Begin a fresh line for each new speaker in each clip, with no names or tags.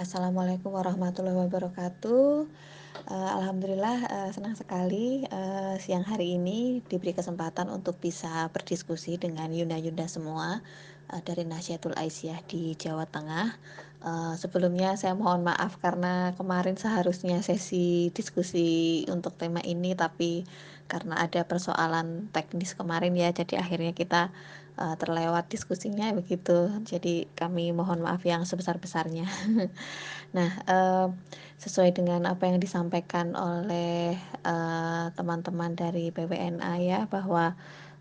Assalamualaikum warahmatullahi wabarakatuh. Uh, Alhamdulillah uh, senang sekali uh, siang hari ini diberi kesempatan untuk bisa berdiskusi dengan Yunda-Yunda semua dari Nasyatul Aisyah di Jawa Tengah. Sebelumnya saya mohon maaf karena kemarin seharusnya sesi diskusi untuk tema ini tapi karena ada persoalan teknis kemarin ya jadi akhirnya kita uh, terlewat diskusinya begitu. Jadi kami mohon maaf yang sebesar-besarnya. nah, uh, sesuai dengan apa yang disampaikan oleh teman-teman uh, dari PWNA ya bahwa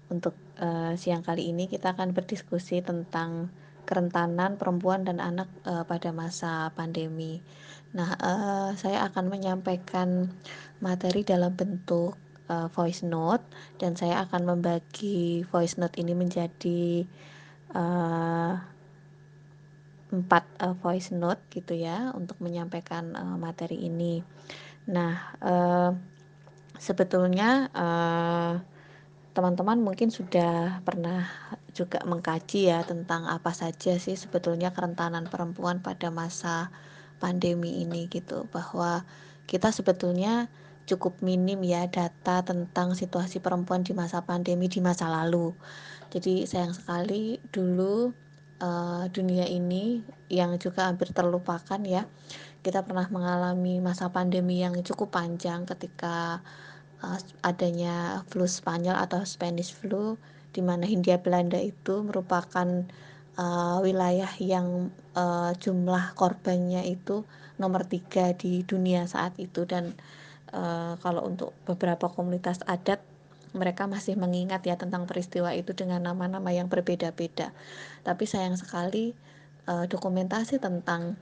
untuk uh, siang kali ini kita akan berdiskusi tentang kerentanan perempuan dan anak uh, pada masa pandemi. Nah, uh, saya akan menyampaikan materi dalam bentuk uh, voice note dan saya akan membagi voice note ini menjadi uh, empat uh, voice note gitu ya untuk menyampaikan uh, materi ini. Nah, uh, sebetulnya teman-teman uh, mungkin sudah pernah juga mengkaji ya tentang apa saja sih sebetulnya kerentanan perempuan pada masa pandemi ini gitu bahwa kita sebetulnya cukup minim ya data tentang situasi perempuan di masa pandemi di masa lalu. Jadi sayang sekali dulu uh, dunia ini yang juga hampir terlupakan ya. Kita pernah mengalami masa pandemi yang cukup panjang ketika uh, adanya flu Spanyol atau Spanish flu di mana Hindia Belanda itu merupakan uh, wilayah yang uh, jumlah korbannya itu nomor tiga di dunia saat itu dan uh, kalau untuk beberapa komunitas adat mereka masih mengingat ya tentang peristiwa itu dengan nama-nama yang berbeda-beda. Tapi sayang sekali uh, dokumentasi tentang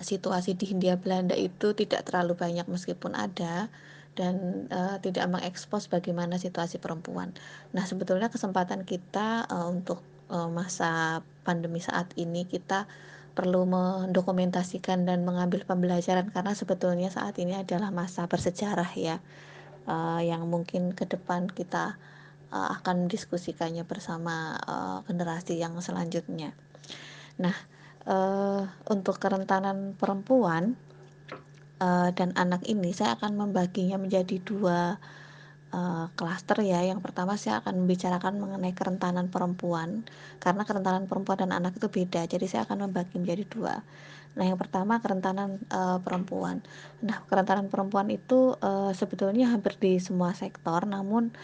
situasi di Hindia Belanda itu tidak terlalu banyak meskipun ada dan uh, tidak mengekspos bagaimana situasi perempuan. Nah, sebetulnya kesempatan kita uh, untuk uh, masa pandemi saat ini kita perlu mendokumentasikan dan mengambil pembelajaran karena sebetulnya saat ini adalah masa bersejarah ya uh, yang mungkin ke depan kita uh, akan diskusikannya bersama uh, generasi yang selanjutnya. Nah, uh, untuk kerentanan perempuan uh, dan anak ini saya akan membaginya menjadi dua klaster uh, ya. Yang pertama saya akan membicarakan mengenai kerentanan perempuan karena kerentanan perempuan dan anak itu beda. Jadi saya akan membagi menjadi dua. Nah, yang pertama kerentanan uh, perempuan. Nah, kerentanan perempuan itu uh, sebetulnya hampir di semua sektor, namun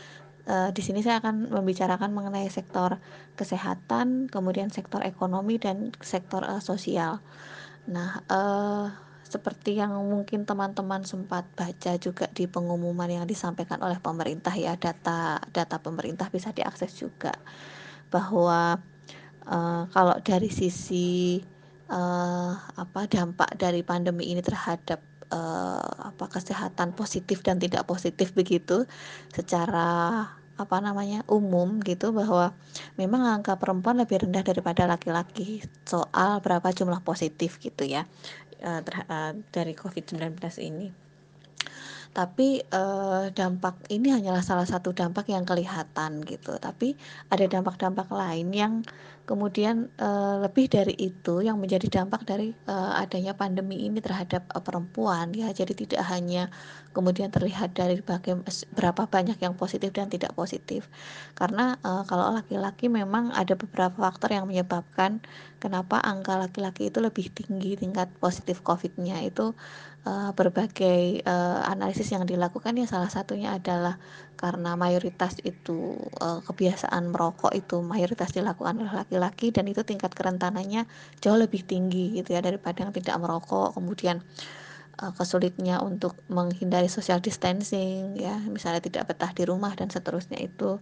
uh, di sini saya akan membicarakan mengenai sektor kesehatan, kemudian sektor ekonomi dan sektor uh, sosial. Nah, uh, seperti yang mungkin teman-teman sempat baca juga di pengumuman yang disampaikan oleh pemerintah ya data data pemerintah bisa diakses juga. Bahwa uh, kalau dari sisi uh, apa dampak dari pandemi ini terhadap uh, apa kesehatan positif dan tidak positif begitu secara apa namanya umum gitu bahwa memang angka perempuan lebih rendah daripada laki-laki soal berapa jumlah positif gitu ya uh, dari COVID-19 ini. Tapi uh, dampak ini hanyalah salah satu dampak yang kelihatan gitu. Tapi ada dampak-dampak lain yang kemudian uh, lebih dari itu yang menjadi dampak dari uh, adanya pandemi ini terhadap uh, perempuan ya. Jadi tidak hanya kemudian terlihat dari bagaimana berapa banyak yang positif dan tidak positif. Karena uh, kalau laki-laki memang ada beberapa faktor yang menyebabkan kenapa angka laki-laki itu lebih tinggi tingkat positif COVID-nya itu uh, berbagai uh, analisis yang dilakukan ya salah satunya adalah karena mayoritas itu uh, kebiasaan merokok itu mayoritas dilakukan oleh laki-laki dan itu tingkat kerentanannya jauh lebih tinggi gitu ya daripada yang tidak merokok. Kemudian uh, kesulitnya untuk menghindari social distancing ya misalnya tidak betah di rumah dan seterusnya itu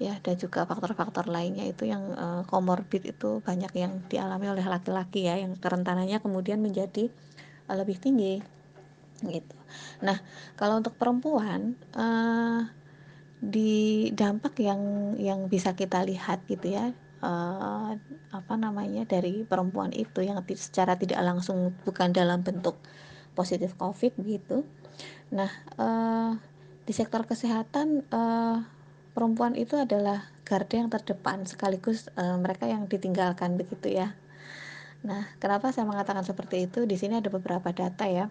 ya dan juga faktor-faktor lainnya itu yang uh, komorbid itu banyak yang dialami oleh laki-laki ya yang kerentanannya kemudian menjadi uh, lebih tinggi gitu. Nah, kalau untuk perempuan uh, di dampak yang yang bisa kita lihat gitu ya uh, apa namanya dari perempuan itu yang secara tidak langsung bukan dalam bentuk positif COVID gitu. Nah, uh, di sektor kesehatan uh, perempuan itu adalah garda yang terdepan sekaligus uh, mereka yang ditinggalkan begitu ya Nah, kenapa saya mengatakan seperti itu? Di sini ada beberapa data ya.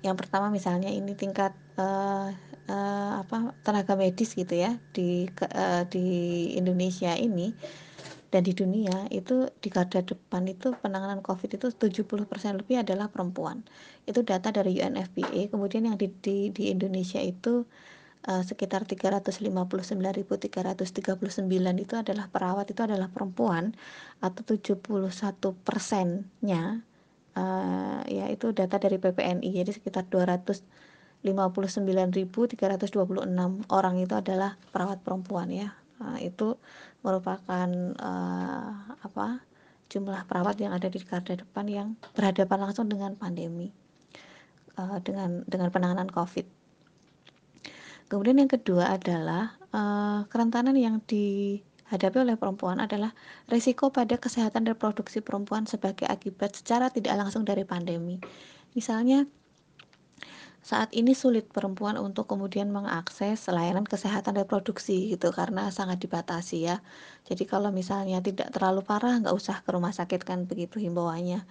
Yang pertama misalnya ini tingkat uh, uh, apa tenaga medis gitu ya di uh, di Indonesia ini dan di dunia itu di garda depan itu penanganan COVID itu 70% lebih adalah perempuan. Itu data dari UNFPA. Kemudian yang di di, di Indonesia itu uh, sekitar 359.339 itu adalah perawat itu adalah perempuan atau 71 persennya uh, ya itu data dari PPNI jadi sekitar 259.326 orang itu adalah perawat perempuan ya uh, itu merupakan uh, apa jumlah perawat yang ada di garda depan yang berhadapan langsung dengan pandemi uh, dengan dengan penanganan COVID. Kemudian yang kedua adalah uh, kerentanan yang dihadapi oleh perempuan adalah risiko pada kesehatan reproduksi perempuan sebagai akibat secara tidak langsung dari pandemi. Misalnya saat ini sulit perempuan untuk kemudian mengakses layanan kesehatan reproduksi gitu karena sangat dibatasi ya. Jadi kalau misalnya tidak terlalu parah nggak usah ke rumah sakit kan begitu himbauannya.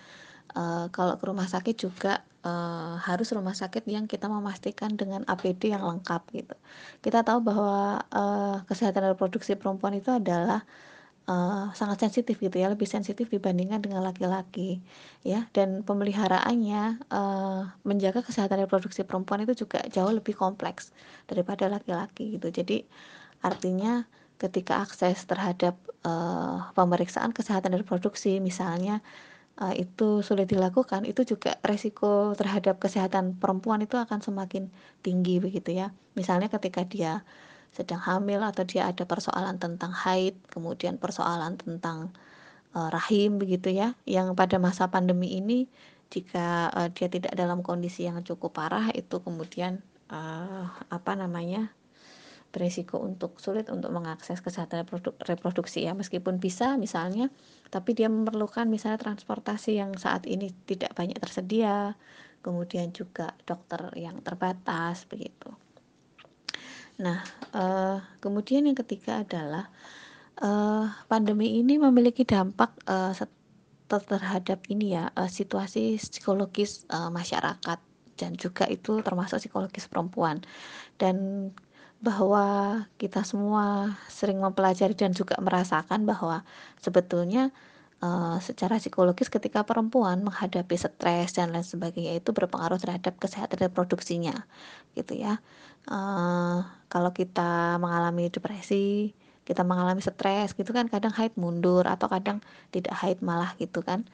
Uh, kalau ke rumah sakit juga uh, harus rumah sakit yang kita memastikan dengan APD yang lengkap gitu. Kita tahu bahwa uh, kesehatan reproduksi perempuan itu adalah uh, sangat sensitif gitu ya lebih sensitif dibandingkan dengan laki-laki ya dan pemeliharaannya uh, menjaga kesehatan reproduksi perempuan itu juga jauh lebih kompleks daripada laki-laki gitu jadi artinya ketika akses terhadap uh, pemeriksaan kesehatan reproduksi misalnya uh, itu sulit dilakukan itu juga resiko terhadap kesehatan perempuan itu akan semakin tinggi begitu ya. Misalnya ketika dia sedang hamil atau dia ada persoalan tentang haid, kemudian persoalan tentang uh, rahim begitu ya, yang pada masa pandemi ini jika uh, dia tidak dalam kondisi yang cukup parah itu kemudian uh, apa namanya berisiko untuk sulit untuk mengakses kesehatan reproduksi ya. Meskipun bisa misalnya tapi dia memerlukan misalnya transportasi yang saat ini tidak banyak tersedia kemudian juga dokter yang terbatas begitu. Nah, uh, kemudian yang ketiga adalah uh, pandemi ini memiliki dampak uh, terhadap ini ya uh, situasi psikologis uh, masyarakat dan juga itu termasuk psikologis perempuan. Dan bahwa kita semua sering mempelajari dan juga merasakan bahwa sebetulnya uh, secara psikologis ketika perempuan menghadapi stres dan lain sebagainya itu berpengaruh terhadap kesehatan reproduksinya gitu ya. Uh, kalau kita mengalami depresi kita mengalami stres gitu kan kadang haid mundur atau kadang tidak haid malah gitu kan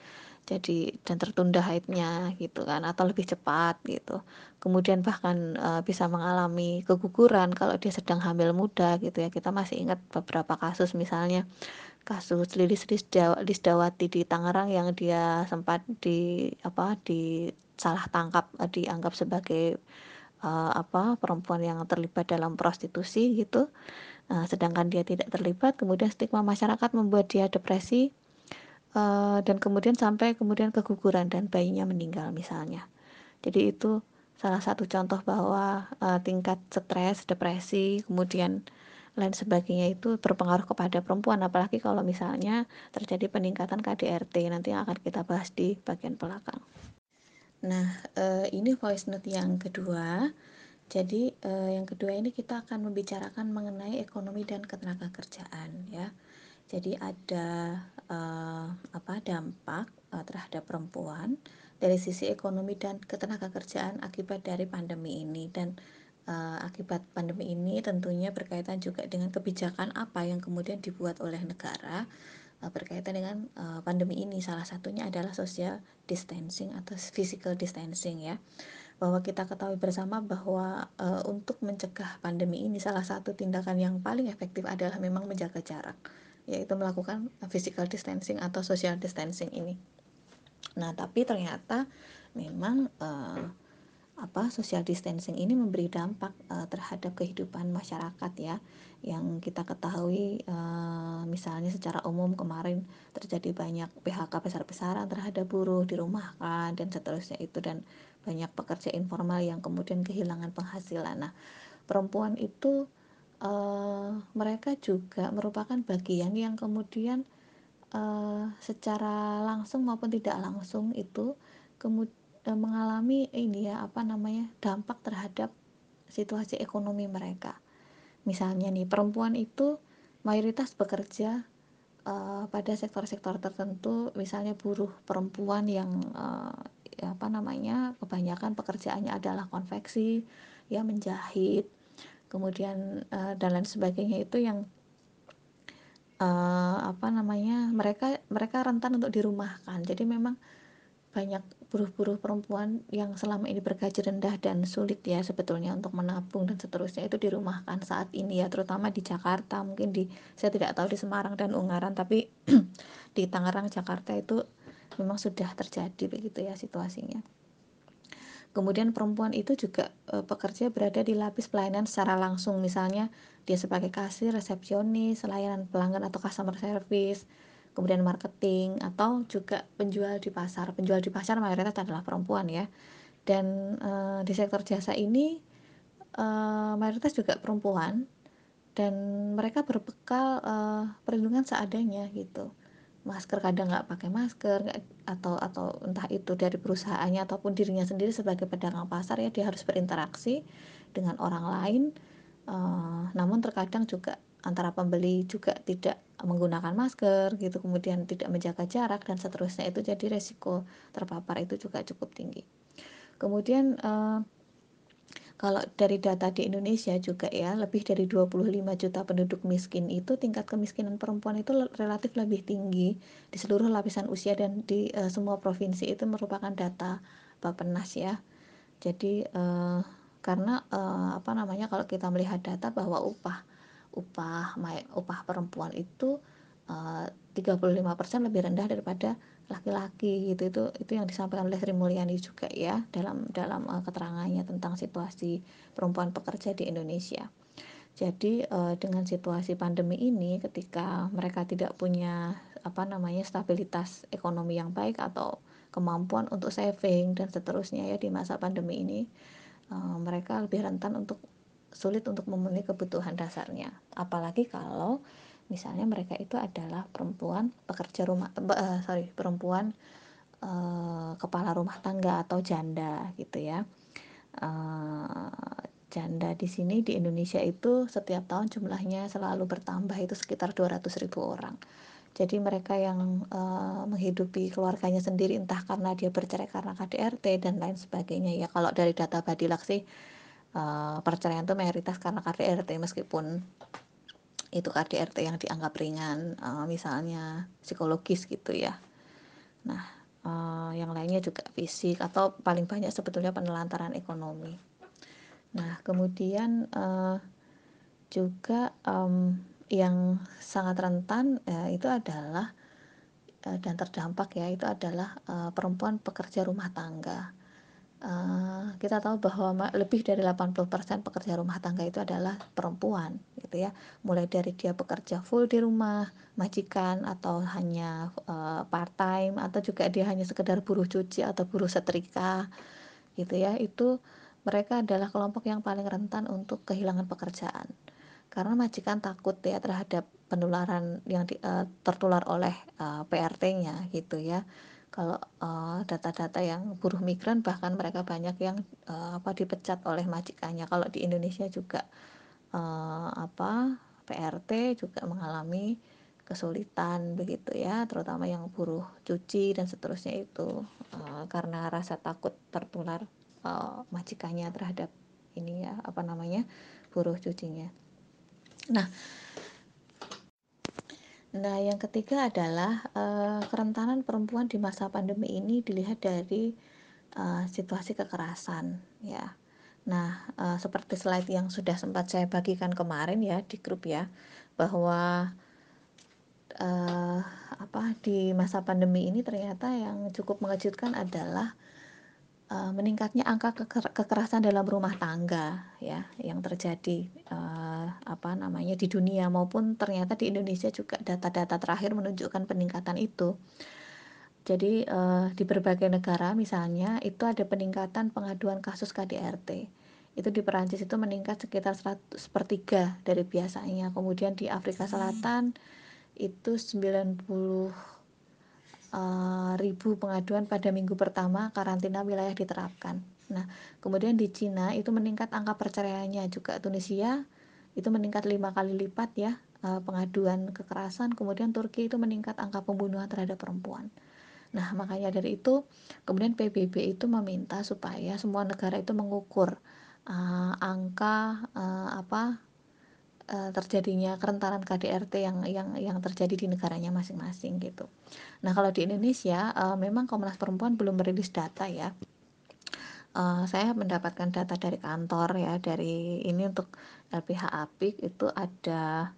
jadi dan tertunda haidnya gitu kan atau lebih cepat gitu. Kemudian bahkan e, bisa mengalami keguguran kalau dia sedang hamil muda gitu ya. Kita masih ingat beberapa kasus misalnya kasus Lilis Lisdawati di Tangerang yang dia sempat di apa di salah tangkap dianggap sebagai uh, apa perempuan yang terlibat dalam prostitusi gitu. Uh, sedangkan dia tidak terlibat kemudian stigma masyarakat membuat dia depresi uh, dan kemudian sampai kemudian keguguran dan bayinya meninggal misalnya jadi itu salah satu contoh bahwa uh, tingkat stres depresi kemudian lain sebagainya itu berpengaruh kepada perempuan apalagi kalau misalnya terjadi peningkatan KDRT nanti yang akan kita bahas di bagian belakang. Nah, uh, ini voice note yang kedua. Jadi, uh, yang kedua ini kita akan membicarakan mengenai ekonomi dan ketenaga kerjaan ya. Jadi ada uh, apa dampak uh, terhadap perempuan dari sisi ekonomi dan ketenaga kerjaan akibat dari pandemi ini. Dan uh, akibat pandemi ini tentunya berkaitan juga dengan kebijakan apa yang kemudian dibuat oleh negara uh, berkaitan dengan uh, pandemi ini. Salah satunya adalah social distancing atau physical distancing ya. Bahwa kita ketahui bersama bahwa uh, untuk mencegah pandemi ini salah satu tindakan yang paling efektif adalah memang menjaga jarak yaitu melakukan physical distancing atau social distancing ini. Nah, tapi ternyata memang uh, apa social distancing ini memberi dampak uh, terhadap kehidupan masyarakat ya yang kita ketahui uh, misalnya secara umum kemarin terjadi banyak PHK besar-besaran terhadap buruh dirumahkan dan seterusnya itu dan banyak pekerja informal yang kemudian kehilangan penghasilan. Nah, perempuan itu uh, mereka juga merupakan bagian yang kemudian uh, secara langsung maupun tidak langsung itu kemudian uh, mengalami ini ya apa namanya dampak terhadap situasi ekonomi mereka. Misalnya nih perempuan itu mayoritas bekerja uh, pada sektor-sektor tertentu, misalnya buruh perempuan yang uh, apa namanya kebanyakan pekerjaannya adalah konveksi, ya menjahit, kemudian uh, dan lain sebagainya itu yang uh, apa namanya mereka mereka rentan untuk dirumahkan. Jadi memang banyak buruh-buruh perempuan yang selama ini bergaji rendah dan sulit ya sebetulnya untuk menabung dan seterusnya itu dirumahkan saat ini ya terutama di Jakarta mungkin di saya tidak tahu di Semarang dan Ungaran tapi di Tangerang Jakarta itu memang sudah terjadi begitu ya situasinya kemudian perempuan itu juga e, pekerja berada di lapis pelayanan secara langsung misalnya dia sebagai kasir resepsionis layanan pelanggan atau customer service kemudian marketing atau juga penjual di pasar. Penjual di pasar mayoritas adalah perempuan ya. Dan e, di sektor jasa ini e, mayoritas juga perempuan dan mereka berbekal e, perlindungan seadanya gitu. Masker kadang nggak pakai masker atau atau entah itu dari perusahaannya ataupun dirinya sendiri sebagai pedagang pasar ya dia harus berinteraksi dengan orang lain. E, namun terkadang juga antara pembeli juga tidak menggunakan masker gitu kemudian tidak menjaga jarak dan seterusnya itu jadi resiko terpapar itu juga cukup tinggi kemudian eh, kalau dari data di Indonesia juga ya lebih dari 25 juta penduduk miskin itu tingkat kemiskinan perempuan itu relatif lebih tinggi di seluruh lapisan usia dan di uh, semua provinsi itu merupakan data Bappenas ya. Jadi uh, karena uh, apa namanya kalau kita melihat data bahwa upah upah upah perempuan itu uh, 35% lebih rendah daripada laki-laki gitu itu itu yang disampaikan oleh Sri Mulyani juga ya dalam dalam uh, keterangannya tentang situasi perempuan pekerja di Indonesia. Jadi uh, dengan situasi pandemi ini ketika mereka tidak punya apa namanya stabilitas ekonomi yang baik atau kemampuan untuk saving dan seterusnya ya di masa pandemi ini uh, mereka lebih rentan untuk sulit untuk memenuhi kebutuhan dasarnya. Apalagi kalau misalnya mereka itu adalah perempuan pekerja rumah uh, sorry perempuan uh, kepala rumah tangga atau janda gitu ya. Uh, janda di sini di Indonesia itu setiap tahun jumlahnya selalu bertambah itu sekitar 200 ribu orang. Jadi mereka yang uh, menghidupi keluarganya sendiri entah karena dia bercerai karena KDRT dan lain sebagainya ya kalau dari data Badilak sih uh, perceraian itu mayoritas karena KDRT meskipun itu KDRT yang dianggap ringan uh, misalnya psikologis gitu ya. Nah uh, yang lainnya juga fisik atau paling banyak sebetulnya penelantaran ekonomi. Nah kemudian uh, juga um, yang sangat rentan uh, itu adalah dan terdampak ya itu adalah uh, perempuan pekerja rumah tangga uh, kita tahu bahwa lebih dari 80% pekerja rumah tangga itu adalah perempuan gitu ya. Mulai dari dia bekerja full di rumah majikan atau hanya uh, part time atau juga dia hanya sekedar buruh cuci atau buruh setrika gitu ya. Itu mereka adalah kelompok yang paling rentan untuk kehilangan pekerjaan. Karena majikan takut ya terhadap penularan yang di, uh, tertular oleh uh, PRT-nya gitu ya kalau uh, data-data yang buruh migran bahkan mereka banyak yang uh, apa dipecat oleh majikannya. Kalau di Indonesia juga uh, apa PRT juga mengalami kesulitan begitu ya terutama yang buruh cuci dan seterusnya itu uh, karena rasa takut tertular uh, majikannya terhadap ini ya apa namanya buruh cucinya. Nah Nah, yang ketiga adalah uh, kerentanan perempuan di masa pandemi ini dilihat dari uh, situasi kekerasan, ya. Nah, uh, seperti slide yang sudah sempat saya bagikan kemarin ya di grup ya, bahwa uh, apa di masa pandemi ini ternyata yang cukup mengejutkan adalah uh, meningkatnya angka keker kekerasan dalam rumah tangga ya yang terjadi uh, apa namanya di dunia maupun ternyata di Indonesia juga data-data terakhir menunjukkan peningkatan itu. Jadi uh, di berbagai negara misalnya itu ada peningkatan pengaduan kasus KDRT. Itu di Perancis itu meningkat sekitar 100 sepertiga dari biasanya. Kemudian di Afrika Selatan itu 90 eee, ribu pengaduan pada minggu pertama karantina wilayah diterapkan. Nah, kemudian di Cina itu meningkat angka perceraiannya juga. Tunisia itu meningkat lima kali lipat ya eee, pengaduan kekerasan. Kemudian Turki itu meningkat angka pembunuhan terhadap perempuan. Nah, makanya dari itu kemudian PBB itu meminta supaya semua negara itu mengukur uh, angka uh, apa uh, terjadinya kerentanan KDRT yang yang yang terjadi di negaranya masing-masing gitu. Nah, kalau di Indonesia uh, memang Komnas Perempuan belum merilis data ya. Uh, saya mendapatkan data dari kantor ya dari ini untuk LPH Apik itu ada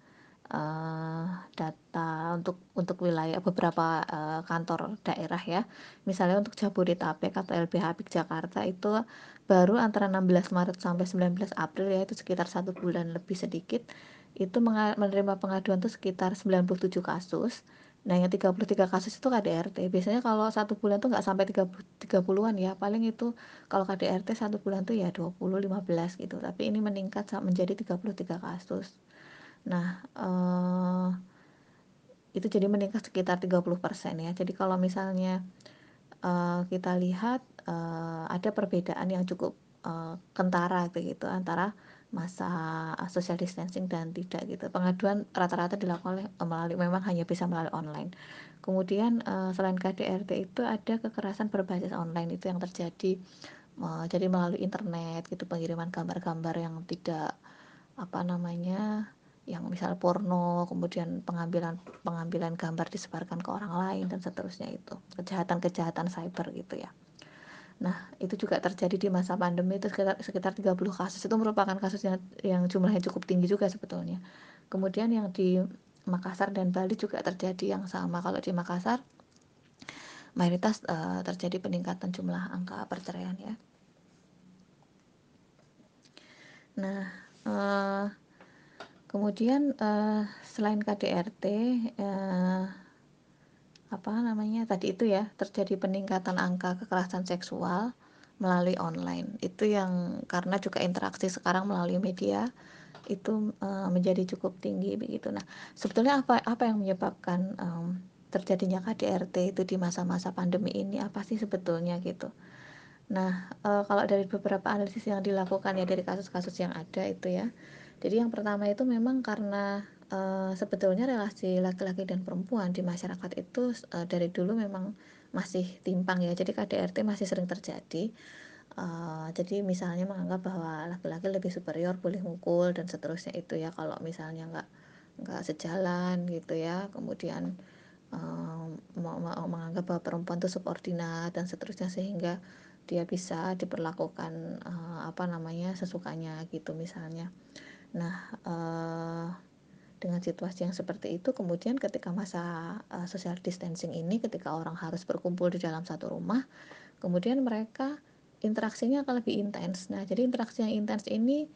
uh, data untuk untuk wilayah beberapa uh, kantor daerah ya. Misalnya untuk Jabodetabek atau LBH Apik Jakarta itu baru antara 16 Maret sampai 19 April ya itu sekitar satu bulan lebih sedikit itu menerima pengaduan itu sekitar 97 kasus nah yang 33 kasus itu KDRT biasanya kalau satu bulan tuh nggak sampai 30 30-an ya. Paling itu kalau KDRT satu bulan tuh ya 20 15 gitu. Tapi ini meningkat menjadi 33 kasus. Nah eh, itu jadi meningkat sekitar 30% ya. Jadi kalau misalnya uh, kita lihat uh, ada perbedaan yang cukup uh, kentara gitu antara masa social distancing dan tidak gitu. Pengaduan rata-rata dilakukan oleh melalui memang hanya bisa melalui online. Kemudian uh, selain KDRT itu ada kekerasan berbasis online itu yang terjadi uh, jadi melalui internet gitu pengiriman gambar-gambar yang tidak apa namanya yang misal porno, kemudian pengambilan pengambilan gambar disebarkan ke orang lain dan seterusnya itu kejahatan-kejahatan cyber gitu ya. Nah, itu juga terjadi di masa pandemi itu sekitar sekitar 30 kasus itu merupakan kasus yang yang jumlahnya cukup tinggi juga sebetulnya. Kemudian yang di Makassar dan Bali juga terjadi yang sama. Kalau di Makassar mayoritas uh, terjadi peningkatan jumlah angka perceraian ya. Nah, uh, kemudian uh, selain KDRT uh, apa namanya tadi itu ya terjadi peningkatan angka kekerasan seksual melalui online. Itu yang karena juga interaksi sekarang melalui media itu uh, menjadi cukup tinggi begitu. Nah sebetulnya apa apa yang menyebabkan um, terjadinya KDRT itu di masa-masa pandemi ini? Apa sih sebetulnya gitu? Nah uh, kalau dari beberapa analisis yang dilakukan ya dari kasus-kasus yang ada itu ya. Jadi yang pertama itu memang karena uh, sebetulnya relasi laki-laki dan perempuan di masyarakat itu uh, dari dulu memang masih timpang ya. Jadi KDRT masih sering terjadi. Uh, jadi misalnya menganggap bahwa laki-laki lebih superior boleh mukul dan seterusnya itu ya kalau misalnya nggak nggak sejalan gitu ya kemudian uh, menganggap bahwa perempuan itu subordinat dan seterusnya sehingga dia bisa diperlakukan uh, apa namanya sesukanya gitu misalnya Nah, uh, dengan situasi yang seperti itu, kemudian ketika masa uh, social distancing ini, ketika orang harus berkumpul di dalam satu rumah, kemudian mereka interaksinya akan lebih intens. Nah, jadi interaksi yang intens ini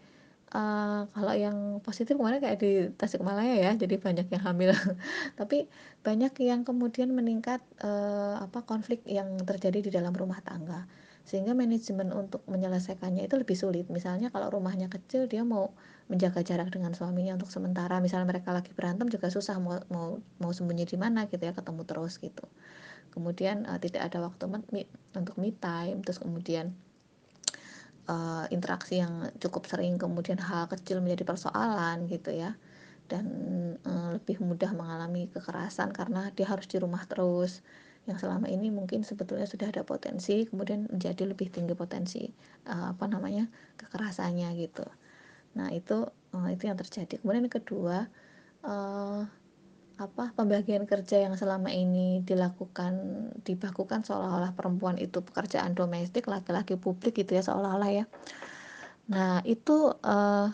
uh, kalau yang positif kemarin kayak di Tasikmalaya ya, jadi banyak yang hamil. Tapi banyak yang kemudian meningkat uh, apa konflik yang terjadi di dalam rumah tangga. Sehingga manajemen untuk menyelesaikannya itu lebih sulit. Misalnya kalau rumahnya kecil, dia mau menjaga jarak dengan suaminya untuk sementara. Misalnya mereka lagi berantem juga susah mau mau mau sembunyi di mana gitu ya ketemu terus gitu. Kemudian uh, tidak ada waktu me, untuk me time. Terus kemudian uh, interaksi yang cukup sering kemudian hal kecil menjadi persoalan gitu ya. Dan uh, lebih mudah mengalami kekerasan karena dia harus di rumah terus yang selama ini mungkin sebetulnya sudah ada potensi kemudian menjadi lebih tinggi potensi uh, apa namanya kekerasannya gitu Nah, itu uh, itu yang terjadi. Kemudian yang kedua, uh, apa pembagian kerja yang selama ini dilakukan dibakukan seolah-olah perempuan itu pekerjaan domestik, laki-laki publik gitu ya seolah-olah ya. Nah, itu uh,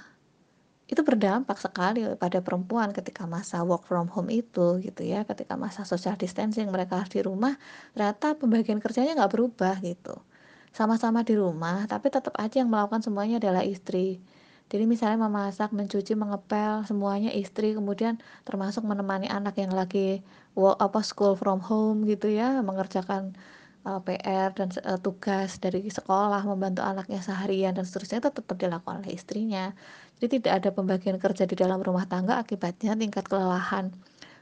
itu berdampak sekali pada perempuan ketika masa work from home itu gitu ya. Ketika masa social distancing mereka di rumah ternyata pembagian kerjanya nggak berubah gitu. Sama-sama di rumah tapi tetap aja yang melakukan semuanya adalah istri. Jadi misalnya memasak, mencuci, mengepel, semuanya istri, kemudian termasuk menemani anak yang lagi work, apa school from home gitu ya, mengerjakan uh, PR dan uh, tugas dari sekolah, membantu anaknya seharian dan seterusnya itu tetap dilakukan oleh istrinya. Jadi tidak ada pembagian kerja di dalam rumah tangga akibatnya tingkat kelelahan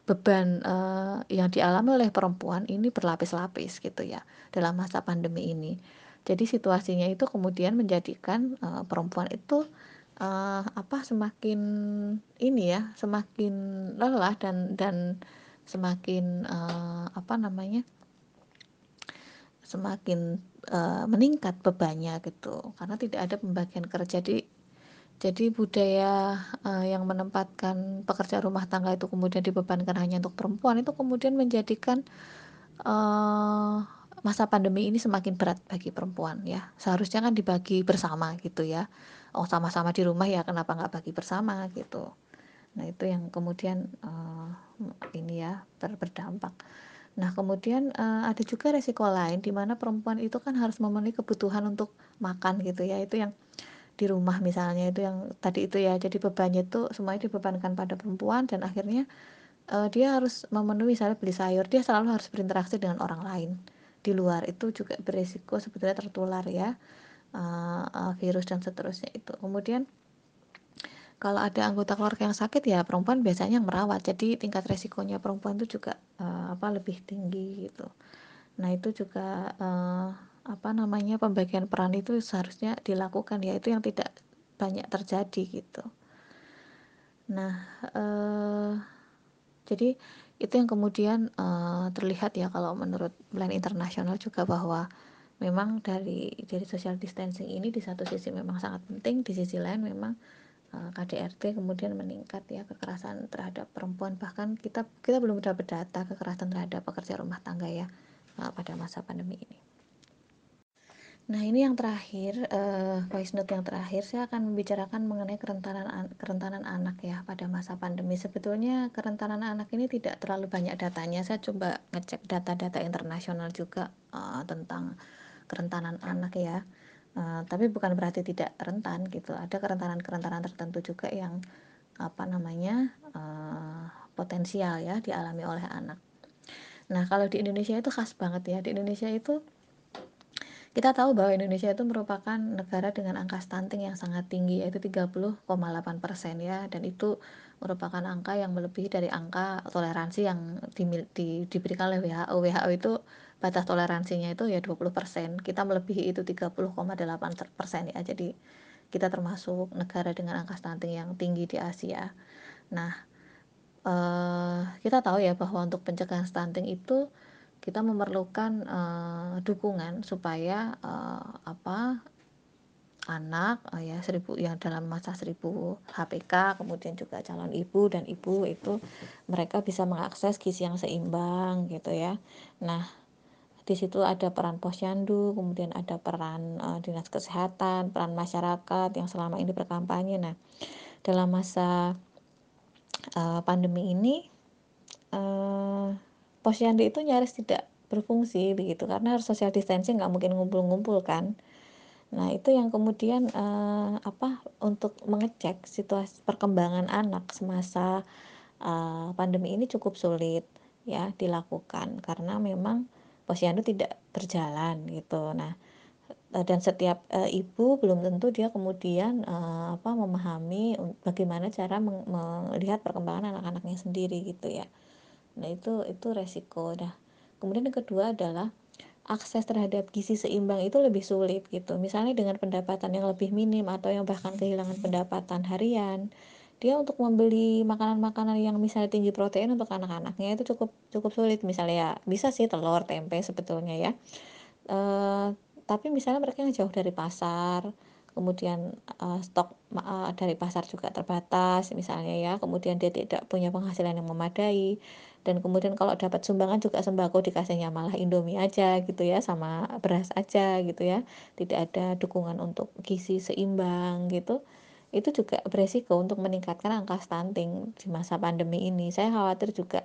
beban, eee, yang dialami oleh perempuan ini berlapis-lapis gitu ya, dalam masa pandemi ini. Jadi situasinya itu kemudian menjadikan, eee, perempuan itu, eee, apa, semakin ini ya, semakin lelah dan dan semakin, eee, apa namanya semakin, eee, meningkat bebannya gitu, karena tidak ada pembagian kerja. Jadi jadi budaya, eee, yang menempatkan pekerja rumah tangga itu kemudian dibebankan hanya untuk perempuan, itu kemudian menjadikan, eee, masa pandemi ini semakin berat bagi perempuan ya. Seharusnya kan dibagi bersama gitu ya. Oh, sama-sama di rumah ya kenapa nggak bagi bersama gitu. Nah, itu yang kemudian, eee, ini ya, ber berdampak. Nah, kemudian, eee, ada juga resiko lain di mana perempuan itu kan harus memenuhi kebutuhan untuk makan gitu ya, itu yang di rumah misalnya itu yang tadi itu ya, jadi bebannya itu semuanya dibebankan pada perempuan dan akhirnya, eee, dia harus memenuhi misalnya beli sayur, dia selalu harus berinteraksi dengan orang lain di luar, itu juga beresiko sebetulnya tertular ya, eee eee, virus dan seterusnya itu. Kemudian kalau ada anggota keluarga yang sakit ya perempuan biasanya yang merawat, jadi tingkat resikonya perempuan itu juga, eee, apa, lebih tinggi gitu. Nah, itu juga, eee, apa namanya, pembagian peran itu seharusnya dilakukan ya, itu yang tidak banyak terjadi gitu. Nah, eee, jadi itu yang kemudian, eee, terlihat ya kalau menurut plan internasional juga bahwa memang dari dari social distancing ini di satu sisi memang sangat penting, di sisi lain memang, KDRT kemudian meningkat ya kekerasan terhadap perempuan, bahkan kita kita belum dapat data kekerasan terhadap pekerja rumah tangga ya, eee, pada masa pandemi ini. Nah, ini yang terakhir, eee, voice note yang terakhir saya akan membicarakan mengenai kerentanan an kerentanan anak ya pada masa pandemi. Sebetulnya kerentanan anak ini tidak terlalu banyak datanya, saya coba ngecek data-data internasional juga, eee, tentang kerentanan anak ya, eee, tapi bukan berarti tidak rentan gitu, ada kerentanan-kerentanan tertentu juga yang, apa namanya, eee, potensial ya dialami oleh anak. Nah, kalau di Indonesia itu khas banget ya, di Indonesia itu kita tahu bahwa Indonesia itu merupakan negara dengan angka stunting yang sangat tinggi, yaitu 30,8% ya, dan itu merupakan angka yang melebihi dari angka toleransi yang dimil di diberikan oleh WHO. WHO itu batas toleransinya itu ya 20%, kita melebihi itu 30,8% ya. Jadi kita termasuk negara dengan angka stunting yang tinggi di Asia. Nah, eee, kita tahu ya bahwa untuk pencegahan stunting itu kita memerlukan, eee, dukungan supaya, eee, apa, anak, eee, ya 1000 yang dalam masa 1000 HPK, kemudian juga calon ibu dan ibu itu mereka bisa mengakses gizi yang seimbang gitu ya. Nah, di situ ada peran posyandu, kemudian ada peran, eee, dinas kesehatan, peran masyarakat yang selama ini berkampanye. Nah, dalam masa, eee, pandemi ini, eee, posyandu itu nyaris tidak berfungsi begitu, karena harus social distancing nggak mungkin ngumpul-ngumpul kan. Nah, itu yang kemudian, eee, apa, untuk mengecek situasi perkembangan anak semasa, eee, pandemi ini cukup sulit ya dilakukan, karena memang posyandu tidak berjalan gitu. Nah, eee, dan setiap, ibu belum tentu dia kemudian, apa, memahami bagaimana cara melihat perkembangan anak-anaknya sendiri gitu ya. Nah, itu itu resiko. Nah, kemudian yang kedua adalah akses terhadap gizi seimbang itu lebih sulit gitu. Misalnya dengan pendapatan yang lebih minim atau yang bahkan kehilangan pendapatan harian, dia untuk membeli makanan-makanan yang misalnya tinggi protein untuk anak-anaknya itu cukup cukup sulit. Misalnya ya bisa sih telur, tempe sebetulnya ya. Eee, tapi misalnya mereka yang jauh dari pasar, kemudian, eee, stok eee, dari pasar juga terbatas misalnya ya, kemudian dia tidak punya penghasilan yang memadai, dan kemudian kalau dapat sumbangan juga sembako dikasihnya malah Indomie aja gitu ya, sama beras aja gitu ya, tidak ada dukungan untuk gizi seimbang gitu. Itu juga beresiko untuk meningkatkan angka stunting di masa pandemi ini. Saya khawatir juga,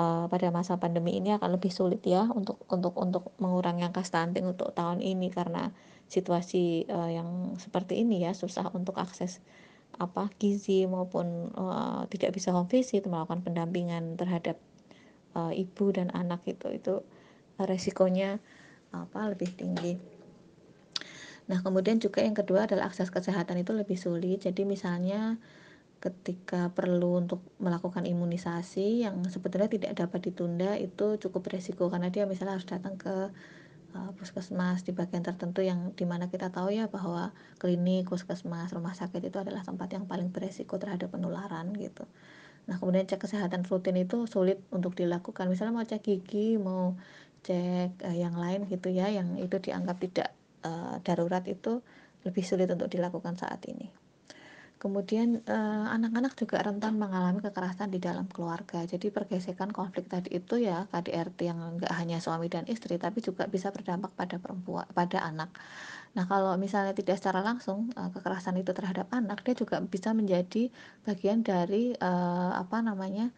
eee, pada masa pandemi ini akan lebih sulit ya untuk untuk untuk mengurangi angka stunting untuk tahun ini karena situasi, eee, yang seperti ini ya, susah untuk akses, apa, gizi maupun, eee, tidak bisa home visit, melakukan pendampingan terhadap, eee, ibu dan anak itu itu, resikonya, apa, lebih tinggi. Nah, kemudian juga yang kedua adalah akses kesehatan itu lebih sulit. Jadi misalnya, ketika perlu untuk melakukan imunisasi yang sebetulnya tidak dapat ditunda itu cukup beresiko karena dia misalnya harus datang ke uh, puskesmas di bagian tertentu yang di mana kita tahu ya bahwa klinik, puskesmas, rumah sakit itu adalah tempat yang paling beresiko terhadap penularan gitu. Nah kemudian cek kesehatan rutin itu sulit untuk dilakukan misalnya mau cek gigi, mau cek uh, yang lain gitu ya yang itu dianggap tidak uh, darurat itu lebih sulit untuk dilakukan saat ini. Kemudian eh, anak-anak juga rentan mengalami kekerasan di dalam keluarga. Jadi pergesekan konflik tadi itu ya KDRT yang enggak hanya suami dan istri tapi juga bisa berdampak pada perempuan pada anak. Nah, kalau misalnya tidak secara langsung eh, kekerasan itu terhadap anak, dia juga bisa menjadi bagian dari eh, apa namanya?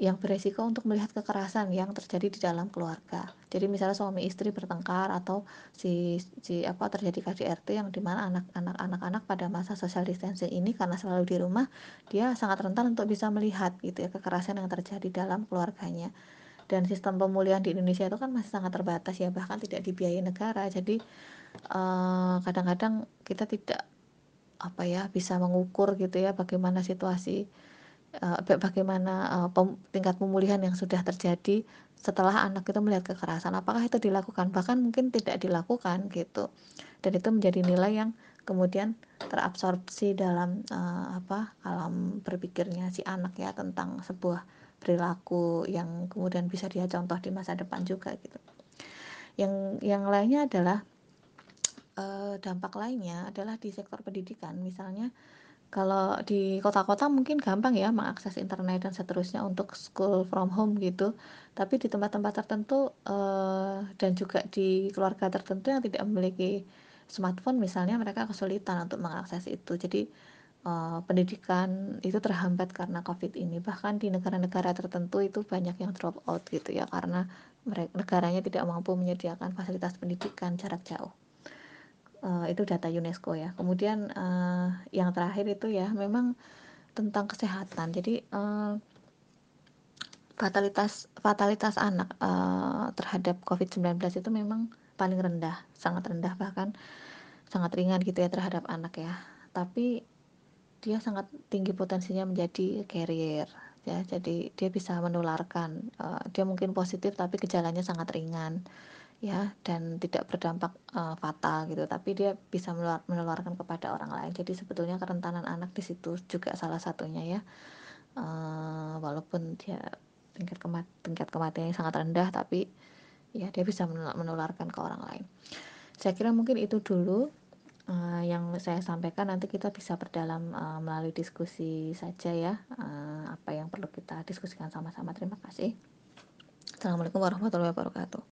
Yang beresiko untuk melihat kekerasan yang terjadi di dalam keluarga. Jadi misalnya suami istri bertengkar atau si si apa terjadi KDRT yang di mana anak-anak anak-anak pada masa social distancing ini karena selalu di rumah dia sangat rentan untuk bisa melihat gitu ya kekerasan yang terjadi dalam keluarganya. Dan sistem pemulihan di Indonesia itu kan masih sangat terbatas ya bahkan tidak dibiayai negara. Jadi eh, kadang-kadang uh, kita tidak apa ya bisa mengukur gitu ya bagaimana situasi bagaimana uh, pem, tingkat pemulihan yang sudah terjadi setelah anak itu melihat kekerasan apakah itu dilakukan? Bahkan mungkin tidak dilakukan gitu. Dan itu menjadi nilai yang kemudian terabsorpsi dalam uh, apa alam berpikirnya si anak ya tentang sebuah perilaku yang kemudian bisa dia contoh di masa depan juga gitu. Yang yang lainnya adalah uh, dampak lainnya adalah di sektor pendidikan. Misalnya kalau di kota-kota mungkin gampang ya mengakses internet dan seterusnya untuk school from home gitu. Tapi di tempat-tempat tertentu uh, dan juga di keluarga tertentu yang tidak memiliki smartphone misalnya mereka kesulitan untuk mengakses itu. Jadi uh, pendidikan itu terhambat karena Covid ini. Bahkan di negara-negara tertentu itu banyak yang drop out gitu ya karena mereka negaranya tidak mampu menyediakan fasilitas pendidikan jarak jauh uh, itu data UNESCO ya. Kemudian uh, yang terakhir itu ya memang tentang kesehatan. Jadi uh, fatalitas fatalitas anak uh, terhadap COVID-19 itu memang paling rendah sangat rendah bahkan sangat ringan gitu ya terhadap anak ya. Tapi dia sangat tinggi potensinya menjadi carrier ya. Jadi dia bisa menularkan uh, dia mungkin positif tapi gejalanya sangat ringan ya dan tidak berdampak uh, fatal gitu. Tapi dia bisa menular, menularkan kepada orang lain. Jadi sebetulnya kerentanan anak di situ juga salah satunya ya. Uh, walaupun dia tingkat kemat tingkat kematiannya sangat rendah tapi ya dia bisa menularkan ke orang lain. Saya kira mungkin itu dulu uh, yang saya sampaikan. Nanti kita bisa berdalam uh, melalui diskusi saja ya uh, apa yang perlu kita diskusikan sama-sama. Terima kasih. Assalamualaikum warahmatullahi wabarakatuh